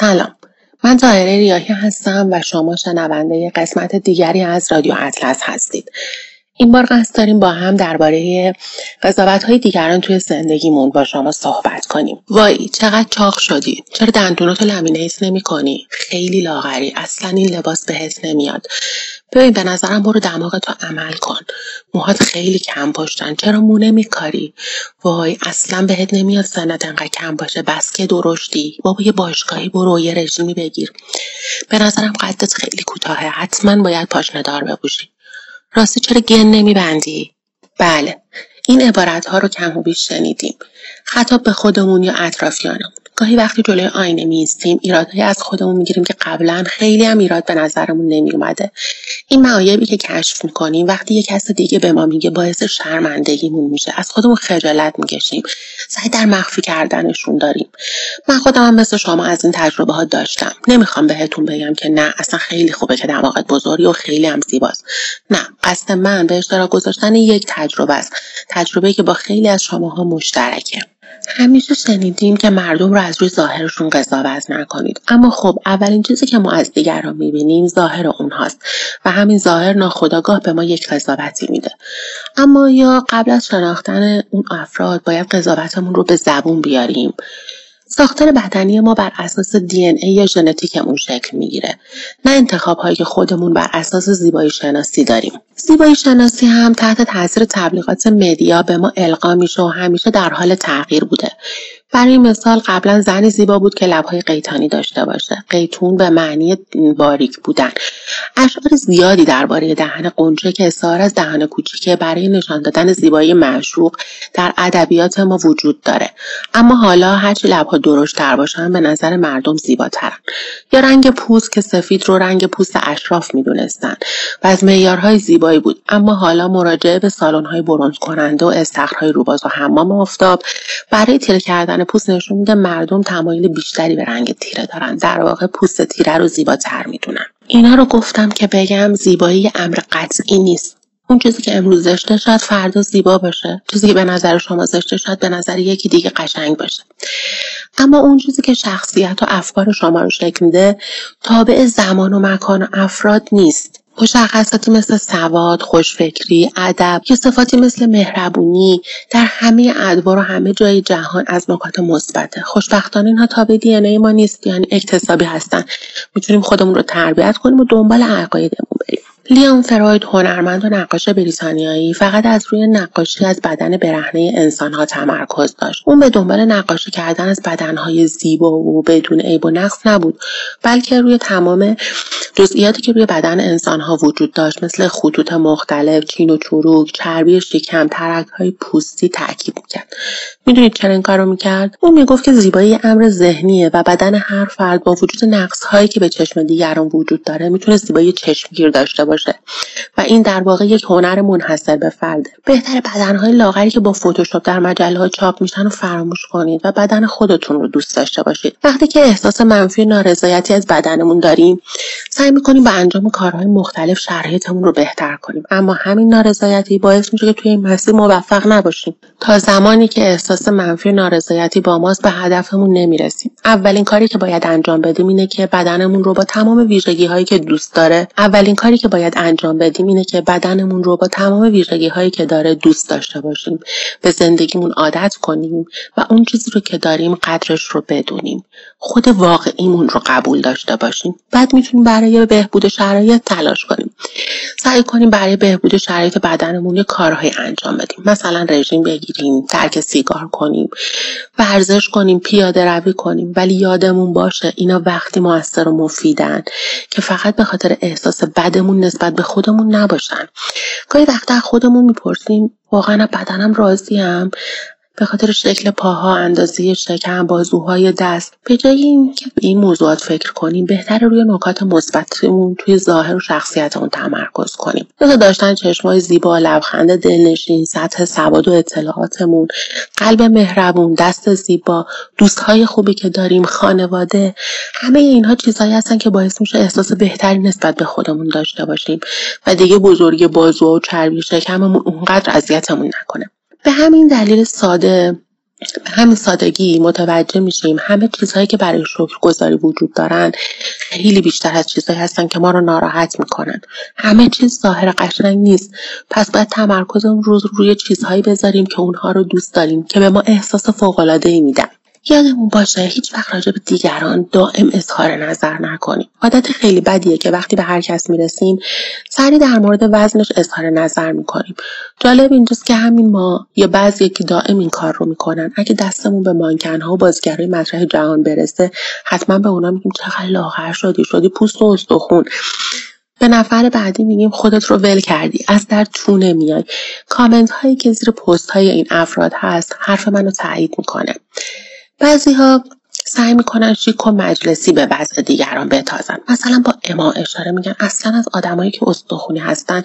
سلام. من تاهره ریاهی هستم و شما شنونده قسمت دیگری از رادیو اطلس هستید. این بار قصد داریم با هم درباره قضاوت های دیگران توی زندگیمون با شما صحبت کنیم. وای چقدر چاق شدی. چرا دندوناتو لمینیز نمی کنی خیلی لاغری. اصلا این لباس بهت نمیاد. ببین به نظرم برو دماغتو عمل کن. موهات خیلی کم پشتن. چرا مو نمیکاری وای اصلا بهت نمیاد سنت انقدر کم باشه. بس که درشتی. بابا یه باشگاهی برو یه رژیمی بگیر. به نظرم قدت خیلی کوتاهه. حتما باید پاشنه دار بپوشی. راستی چرا گن نمیبندی؟ بله این عبارت ها رو کم و بیش شنیدیم. خطاب به خودمون یا اطرافیانمون. گاهی وقتی جلوی آینه میستیم ایرادهایی از خودمون می‌گیریم که قبلا خیلی هم ایراد به نظرمون نمیومده این معایبی که کشف می‌کنیم وقتی یه کس دیگه به ما میگه باعث شرمندگیمون میشه. از خودمون خجالت می‌کشیم. سعی در مخفی کردنشون داریم. من خودم هم مثل شما از این تجربه ها داشتم. نمی‌خوام بهتون بگم که نه اصلا خیلی خوبه که دماغت بزرگی و خیلی هم زیباست. نه قصد من به اشتراک گذاشتن یک تجربه است. تجربه که با خیلی از شماها مشترکه. همیشه شنیدیم که مردم رو از روی ظاهرشون قضاوت نکنید. اما خب اولین چیزی که ما از دیگران می‌بینیم ظاهر اونهاست و همین ظاهر ناخداگاه به ما یک قضاوتی میده. اما یا قبل از شناختن اون افراد باید قضاوتمون رو به زبون بیاریم. ساختار بدنی ما بر اساس دی ای یا ژنتیکمون شکل می‌گیره. نه انتخاب هایی که خودمون بر اساس زیبایی شناسی داریم. زیبایی شناسی هم تحت تاثیر تبلیغات مدیا به ما القا میشه و همیشه در حال تغییر بوده. برای مثال قبلا زنی زیبا بود که لبهای قیتانی داشته باشه. قیتون به معنی باریک بودن. اشعار زیادی درباره دهن قنچه که اظهار از دهن کوچیکه برای نشان دادن زیبایی معشوق در ادبیات ما وجود داره. اما حالا هرچی لبها درشتتر باشن به نظر مردم زیباترن. یا رنگ پوست که سفید رو رنگ پوست اشراف می‌دونستن. و از معیارهای زیبایی بود. اما حالا مراجعه به سالن‌های برونز کننده و استخرهای روباز و حمام آفتاب برای تیره کردن پوست نشون میده مردم تمایل بیشتری به رنگ تیره دارن. در واقع پوست تیره رو زیباتر می‌دونن. اینا رو گفتم که بگم زیبایی امر قطعی نیست. اون چیزی که امروز زشته شاید فردا زیبا باشه. چیزی که به نظر شما زشته شاید به نظر یکی دیگه قشنگ باشه. اما اون چیزی که شخصیت و افکار شما رو شکل میده تابع زمان و مکان و افراد نیست. مشخصاتی مثل سواد، خوشفکری، ادب یا صفاتی مثل مهربونی در همه ادوار و همه جای جهان از نکات مثبته. خوشبختانه اینها تابع دی ای ما نیست یعنی اکتسابی هستن. می‌تونیم خودمون رو تربیت کنیم و دنبال عقایدمون بریم. لیام فروید هنرمند و نقاش بریتانیایی فقط از روی نقاشی از بدن برهنه انسانها تمرکز داشت. اون به دنبال نقاشی کردن از بدنهای زیبا و بدون عیب و نقص نبود بلکه روی تمام جزئیاتی که روی بدن انسانها وجود داشت مثل خطوط مختلف چین و چروک چربی شکم های پوستی تاکید می‌کرد. می‌دونید چرا این کارو می‌کرد؟ اون می‌گفت که زیبایی امر ذهنیه و بدن هر فرد با وجود نقصهایی که به چشم دیگران وجود داره می‌تونه زیبایی چشمگیر داشته باشه. و این در واقع یک هنر منحصر به فرده بهتر بدنهای لاغری که با فتوشاپ در مجله ها چاپ میشن رو فراموش کنید و بدن خودتون رو دوست داشته باشید. وقتی که احساس منفی نارضایتی از بدنمون داریم سعی می‌کنیم با انجام کارهای مختلف شرایطمون رو بهتر کنیم. اما همین نارضایتی باعث میشه که توی این مسیر موفق نباشیم. تا زمانی که احساس منفی نارضایتی با ماست به هدفمون نمی‌رسیم. اولین کاری که باید انجام بدیم اینه که بدنمون رو با تمام ویژگی هایی که دوست داره اولین کاری که باید انجام بدیم اینه که بدنمون رو با تمام ویژگی هایی که داره دوست داشته باشیم. به زندگیمون عادت کنیم و اون چیزی رو که داریم قدرش رو بدونیم. خود واقعیمون رو قبول داشته باشیم. بعد می‌تونیم برای بهبود شرایط تلاش کنیم. سعی کنیم برای بهبود شرایط بدنمون یه کارهایی انجام بدیم. مثلا رژیم بگیریم ترک سیگار کنیم ورزش کنیم پیاده روی کنیم. ولی یادمون باشه اینا وقتی موثر و مفیدن که فقط به خاطر احساس بدمون نسبت به خودمون نباشن. گاهی وقتا خودمون می‌پرسیم واقعا بدنم راضیم؟ به خاطر شکل پاها، اندازه شکم، بازوهای دست. به جای اینکه به این موضوعات فکر کنیم بهتر روی نکات مثبتمون توی ظاهر و شخصیتمون تمرکز کنیم. مثل داشتن چشمای زیبا لبخند دلنشین سطح سواد و اطلاعاتمون قلب مهربون دست زیبا دوستهای خوبی که داریم خانواده. همه اینها چیزهایی هستن که باعث میشه احساس بهتری نسبت به خودمون داشته باشیم. و دیگه بزرگی بازو و چربی شکممون اونقدر اذیتمون نکنه. به همین دلیل ساده به همین سادگی متوجه میشیم همه چیزهایی که برای شکرگذاری وجود دارن خیلی بیشتر از چیزهایی هستن که ما رو ناراحت می‌کنن. همه چیز ظاهر قشنگ نیست. پس باید تمرکزمون رو روی چیزهایی بذاریم که اونها رو دوست داریم که به ما احساس فوقالعادهای میدن. یادمون باشه هیچ وقت راجع به دیگران دائم اظهار نظر نکنیم. عادت خیلی بدیه که وقتی به هر کس می‌رسیم سری در مورد وزنش اظهار نظر می‌کنیم. جالب اینجاست که همین ما یا بعضی که دائم این کار رو می‌کنن اگه دستمون به مانکنها و بازیگرای مطرح جهان برسه حتما به اونا میگیم چقدر لاغر شدی شدی پوست و استخون. به نفر بعدی میگیم خودت رو ول کردی از در تو نمیای کامنت هایی که زیر پست های این افراد هست حرف منو تایید می‌کنه. ها سعی می‌کنن شیک و مجلسی به وضع دیگران بتازن. مثلا با اما اشاره میگن اصلا از آدمایی که استخونی هستن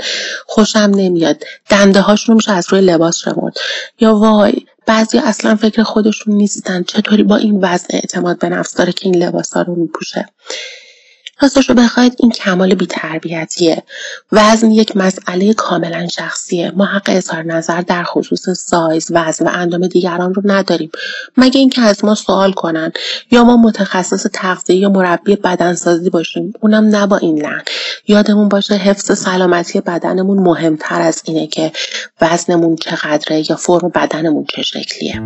خوشم نمیاد. دنده هاشون رو میشه از روی لباس شمرد یا وای بعضی اصلا فکر خودشون نیستن. چطوری با این وضع اعتماد به نفس داره که این لباس ها رو میپوشه؟ راستش رو بخواید این کمال بیتربیتیه. وزن یک مسئله کاملا شخصیه. ما حق اظهار نظر در خصوص سایز وزن و اندام دیگران رو نداریم. مگه اینکه از ما سوال کنن یا ما متخصص تغذیه یا مربی بدنسازی باشیم اونم نه با این لحن. یادمون باشه حفظ سلامتی بدنمون مهمتر از اینه که وزنمون چقدره یا فرم بدنمون چه شکلیه.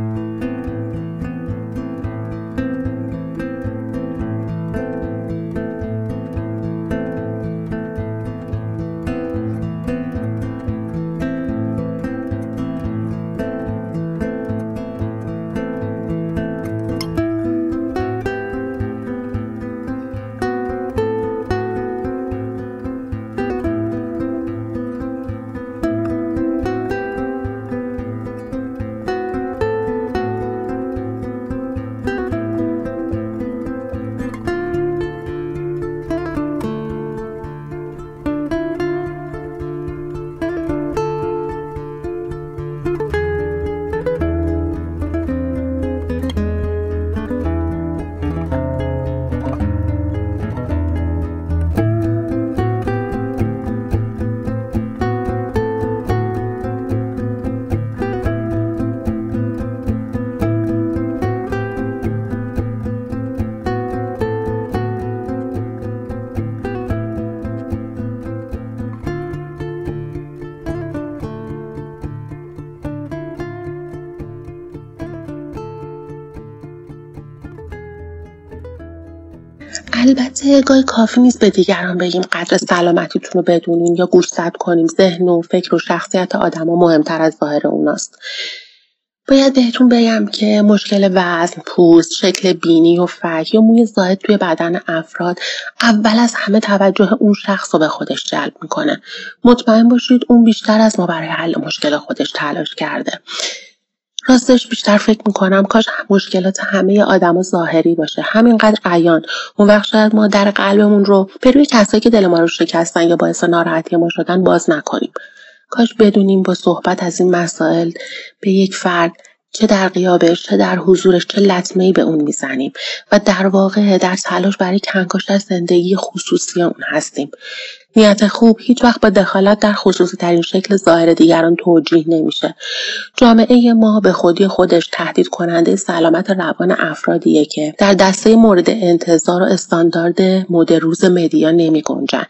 البته گاهی کافی نیست به دیگران بگیم قدر سلامتیتون رو بدونین یا گوشزد کنیم ذهن و فکر و شخصیت آدما مهمتر از ظاهر اوناست باید بهتون بگم که مشکل وزن، پوست، شکل بینی و فک یا موی زاید توی بدن افراد اول از همه توجه اون شخص رو به خودش جلب می‌کنه. مطمئن باشید اون بیشتر از ما برای حل مشکل خودش تلاش کرده. راستش بیشتر فکر می‌کنم کاش مشکلات همه آدما ظاهری باشه. همینقدر عیان. اون وقت شاید ما در قلبمون رو به روی کسایی که دل ما رو شکستن یا باعث ناراحتی ما شدن باز نکنیم. کاش بدونیم با صحبت از این مسائل به یک فرد چه در قیابش چه در حضورش چه لطمه به اون می‌زنیم. و در واقع در تلاش برای کنکاش از زندگی خصوصی اون هستیم. نیت خوب هیچ وقت با دخالت در خصوصی ترین شکل ظاهر دیگران توجیه نمیشه. جامعه ما به خودی خودش تهدید کننده سلامت روان افرادیه که در دسته مورد انتظار و استاندارد مد روز media نمی گنجن.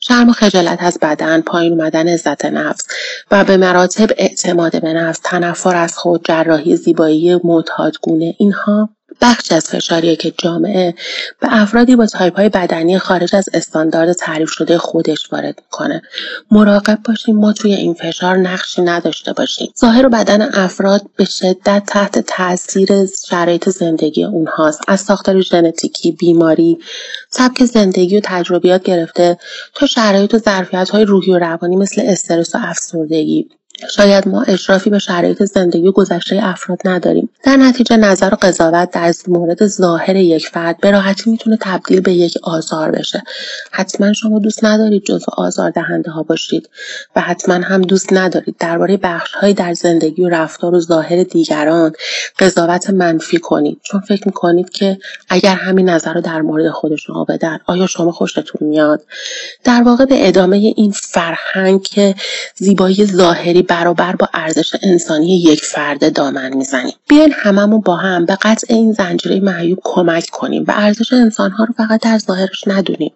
شرم و خجالت از بدن، پایین اومدن عزت نفس و به مراتب اعتماد به نفس، تنفر از خود، جراحی زیبایی معتادگونه اینها بخشی از فشاریه که جامعه به افرادی با تایپ های بدنی خارج از استاندارد تعریف شده خودش وارد می‌کنه. مراقب باشیم ما توی این فشار نقشی نداشته باشیم. ظاهر و بدن افراد به شدت تحت تاثیر شرایط زندگی اونهاست. از ساختار ژنتیکی بیماری سبک زندگی و تجربیات گرفته تا شرایط و ظرفیت های روحی و روانی مثل استرس و افسردگی. شاید ما اشرافی به شرایط زندگی گذشته افراد نداریم. در نتیجه نظر و قضاوت در مورد ظاهر یک فرد به راحتی می‌تونه تبدیل به یک آزار بشه. حتما شما دوست ندارید جزو آزار دهنده ها باشید و حتما هم دوست ندارید درباره بخش های در زندگی و رفتار و ظاهر دیگران قضاوت منفی کنید. چون فکر می‌کنید که اگر همین نظر رو در مورد خود شما بدن آیا شما خوشتون میاد؟ در واقع به ادامه این فرهنگ که زیبایی ظاهری برابر با ارزش انسانی یک فرد دامن می‌زنیم. بیاین هممون با هم به قطع این زنجیره معیوب کمک کنیم و ارزش انسانها رو فقط در ظاهرش ندونیم.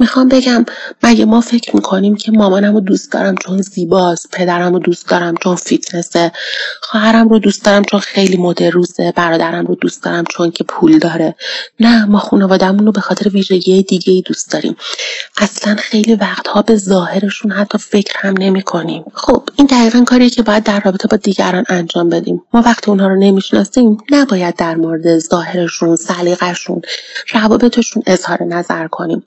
می‌خوام بگم مگه ما فکر می‌کنیم که مامانم رو دوست دارم چون زیباست پدرم رو دوست دارم چون فیتنسه خواهرم رو دوست دارم چون خیلی روزه برادرم رو دوست دارم چون که پول داره. نه ما خانوادهمون رو به خاطر ویژگی دیگه ای دوست داریم. اصلا خیلی وقتها به ظاهرشون حتی فکر هم نمی کنیم خب این دقیقا کاریه که باید در رابطه با دیگران انجام بدیم. ما وقتی اونها رو نمی‌شناسیم نباید در مورد ظاهرشون سلیقهشون روابطشون اظهار نظر کنیم.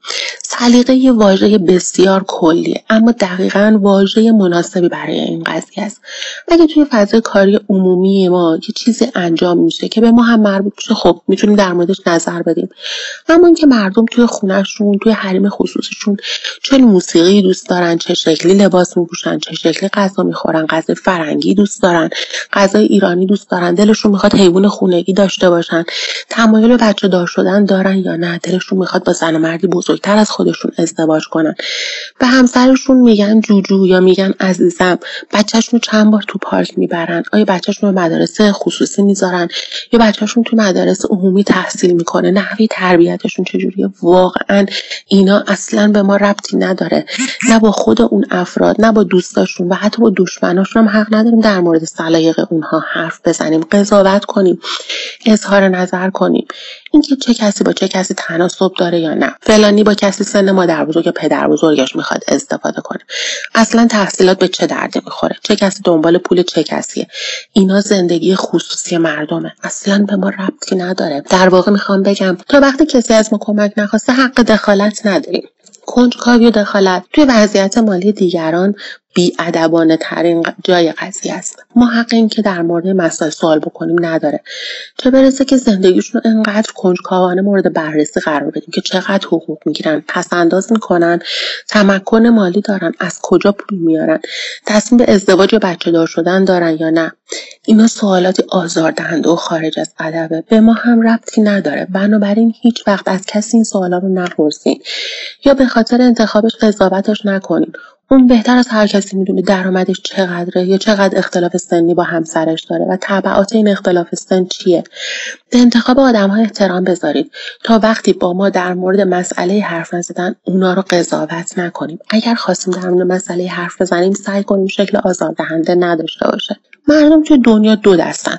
سلیقه یه واژه بسیار کلیه اما دقیقا واژه مناسبی برای این قضیه است. اگه توی فضای کاری عمومی ما یه چیزی انجام میشه که به ما هم مربوط میشه خب می‌تونیم در موردش نظر بدیم. اما اینکه مردم توی خونهشون توی حریم خصوصیشون چه موسیقی دوست دارن چه شکلی لباس میپوشن چه شکلی غذا می‌خورن غذای فرنگی دوست دارن غذای ایرانی دوست دارن دلشون می‌خواد حیوان خونگی داشته باشن تمایل بچه دار شدن دارن یا نه دلشون می‌خواد با زن مردی بزرگتر از خودشون ازدواج کنن. به همسرشون میگن جوجو یا میگن عزیزم. بچهشون چند بار تو پارک می‌برن. آیا بچهشون به مدارس خصوصی می‌ذارن؟ یا بچهشون تو مدارس عمومی تحصیل می‌کنه؟ نحوی تربیتشون چجوریه؟ واقعا اینا اصلا به ما ربطی نداره. نه با خود اون افراد نه با دوستاشون و حتی با دشمناشون هم حق نداریم در مورد سلایق اونها حرف بزنیم. قضاوت کنیم. اظهار نظر کنیم. اینکه چه کسی با چه کسی تناسب داره یا نه. فلانی با کسی سن مادر بزرگ یا پدر بزرگش می‌خواد استفاده کنه. اصلا تحصیلات به چه دردی می‌خوره؟ چه کسی دنبال پول چه کسیه؟ اینا زندگی خصوصی مردمه. اصلا به ما ربطی نداره. در واقع می‌خوام بگم تا وقتی کسی از ما کمک نخواسته حق دخالت نداریم. کنجکاوی و دخالت. توی وضعیت مالی دیگران بیادبانه ترین جای قضیه است. ما حق این که در مورد مسائل سوال بکنیم نداره. چه برسه که زندگیشون رو انقدر کنجکاوانه مورد بررسی قرار بدیم که چقدر حقوق می‌گیرن پس انداز می‌کنن تمکن مالی دارن از کجا پول میارن تصمیم به ازدواج و بچه دار شدن دارن یا نه. اینا سوالاتی آزاردهنده و خارج از ادبه. به ما هم ربطی نداره. بنابراین هیچ وقت از کسی این سوالا رو نپرسین. یا به خاطر انتخابش قضاوتش نکنین. اون بهتر از هر کسی می‌دونه درآمدش چقدره یا چقدر اختلاف سنی با همسرش داره و تبعات این اختلاف سن چیه. به انتخاب آدم ها احترام بذارید. تا وقتی با ما در مورد مسئله حرف نزدن اونا رو قضاوت نکنیم. اگر خواستیم در مورد مسئله حرف بزنیم سعی کنیم شکل آزاردهنده نداشته باشه. مردم توی دنیا دو دستن.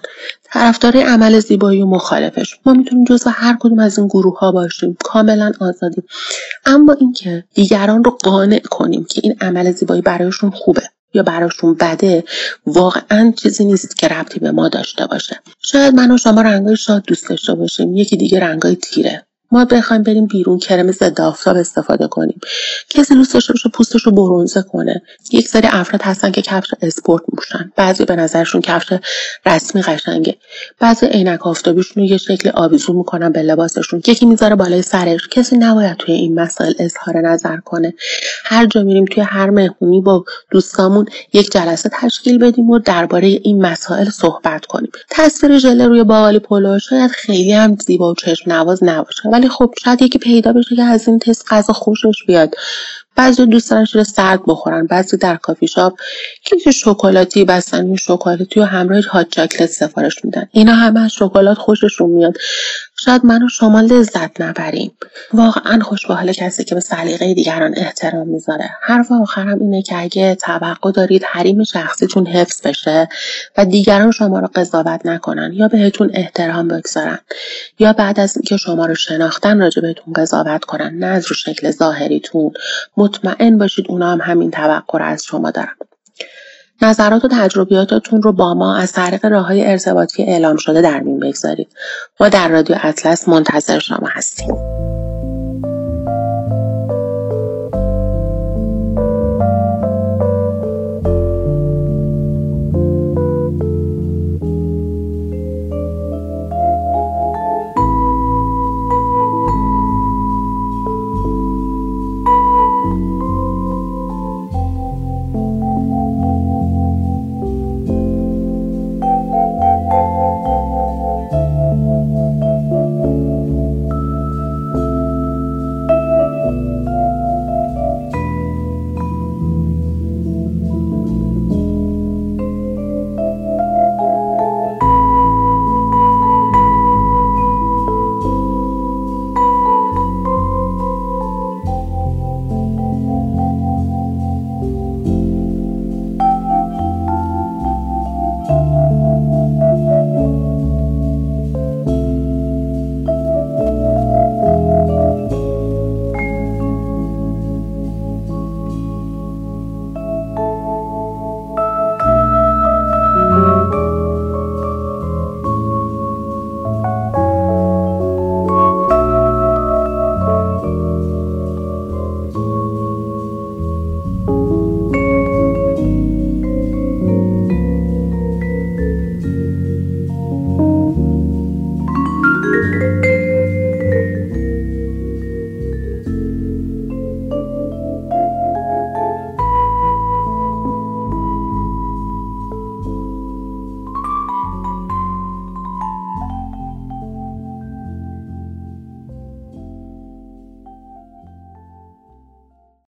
طرفدار عمل زیبایی و مخالفش. ما می‌تونیم جزو هر کدوم از این گروه ها باشیم. کاملا آزادیم اما اینکه دیگران رو قانع کنیم که این عمل زیبایی برایشون خوبه یا براشون بده واقعا چیزی نیست که ربطی به ما داشته باشه. شاید من و شما رنگای شاد دوست داشته باشیم. یکی دیگه رنگای تیره. ما بخوایم بریم بیرون کرم ضد آفتاب استفاده کنیم. کسی دوست داشته باشه پوستش رو برونزه کنه. یک سری افراد هستن که کفش اسپورت میپوشن بعضی به نظرشون کفش رسمی قشنگه. بعضی عینک آفتابیشون رو یه شکل آویزون می‌کنن به لباسشون. یکی می‌ذاره بالای سرش. کسی نباید توی این مسائل اظهار نظر کنه. هر جا میریم توی هر مهمونی با دوستامون یک جلسه تشکیل بدیم و درباره این مسائل صحبت کنیم. تصویر ژله روی باقالی پلو شاید خیلی هم زیبا و چشم نواز نباشه. ولی خب شاید یکی پیدا بشه که از این taste غذا خوشش بیاد. بعضی دوست شیر سرد بخورن بعضی در کافی شاپ کیک شکلاتی بستنی شکلاتی و همراه هات چاکلت سفارش میدن. اینا همه از شکلات خوششون میاد. شاید من و شما لذت نبریم. واقعا خوش به کسی که به سلیقه دیگران احترام می‌ذاره. حرف آخرم اینه که اگه توقع دارید حریم شخصیتون حفظ بشه و دیگران شما رو قضاوت نکنن یا بهتون احترام بگذارن یا بعد از اینکه شما رو شناختن راجع بهتون قضاوت کنن نه از رو شکل ظاهریتون مطمئن باشید اونا هم همین توقع رو از شما دارن. نظرات و تجربیاتتون رو با ما از طریق راه های ارتباطی اعلام شده در میون بگذارید. ما در رادیو اطلس منتظر شما هستیم.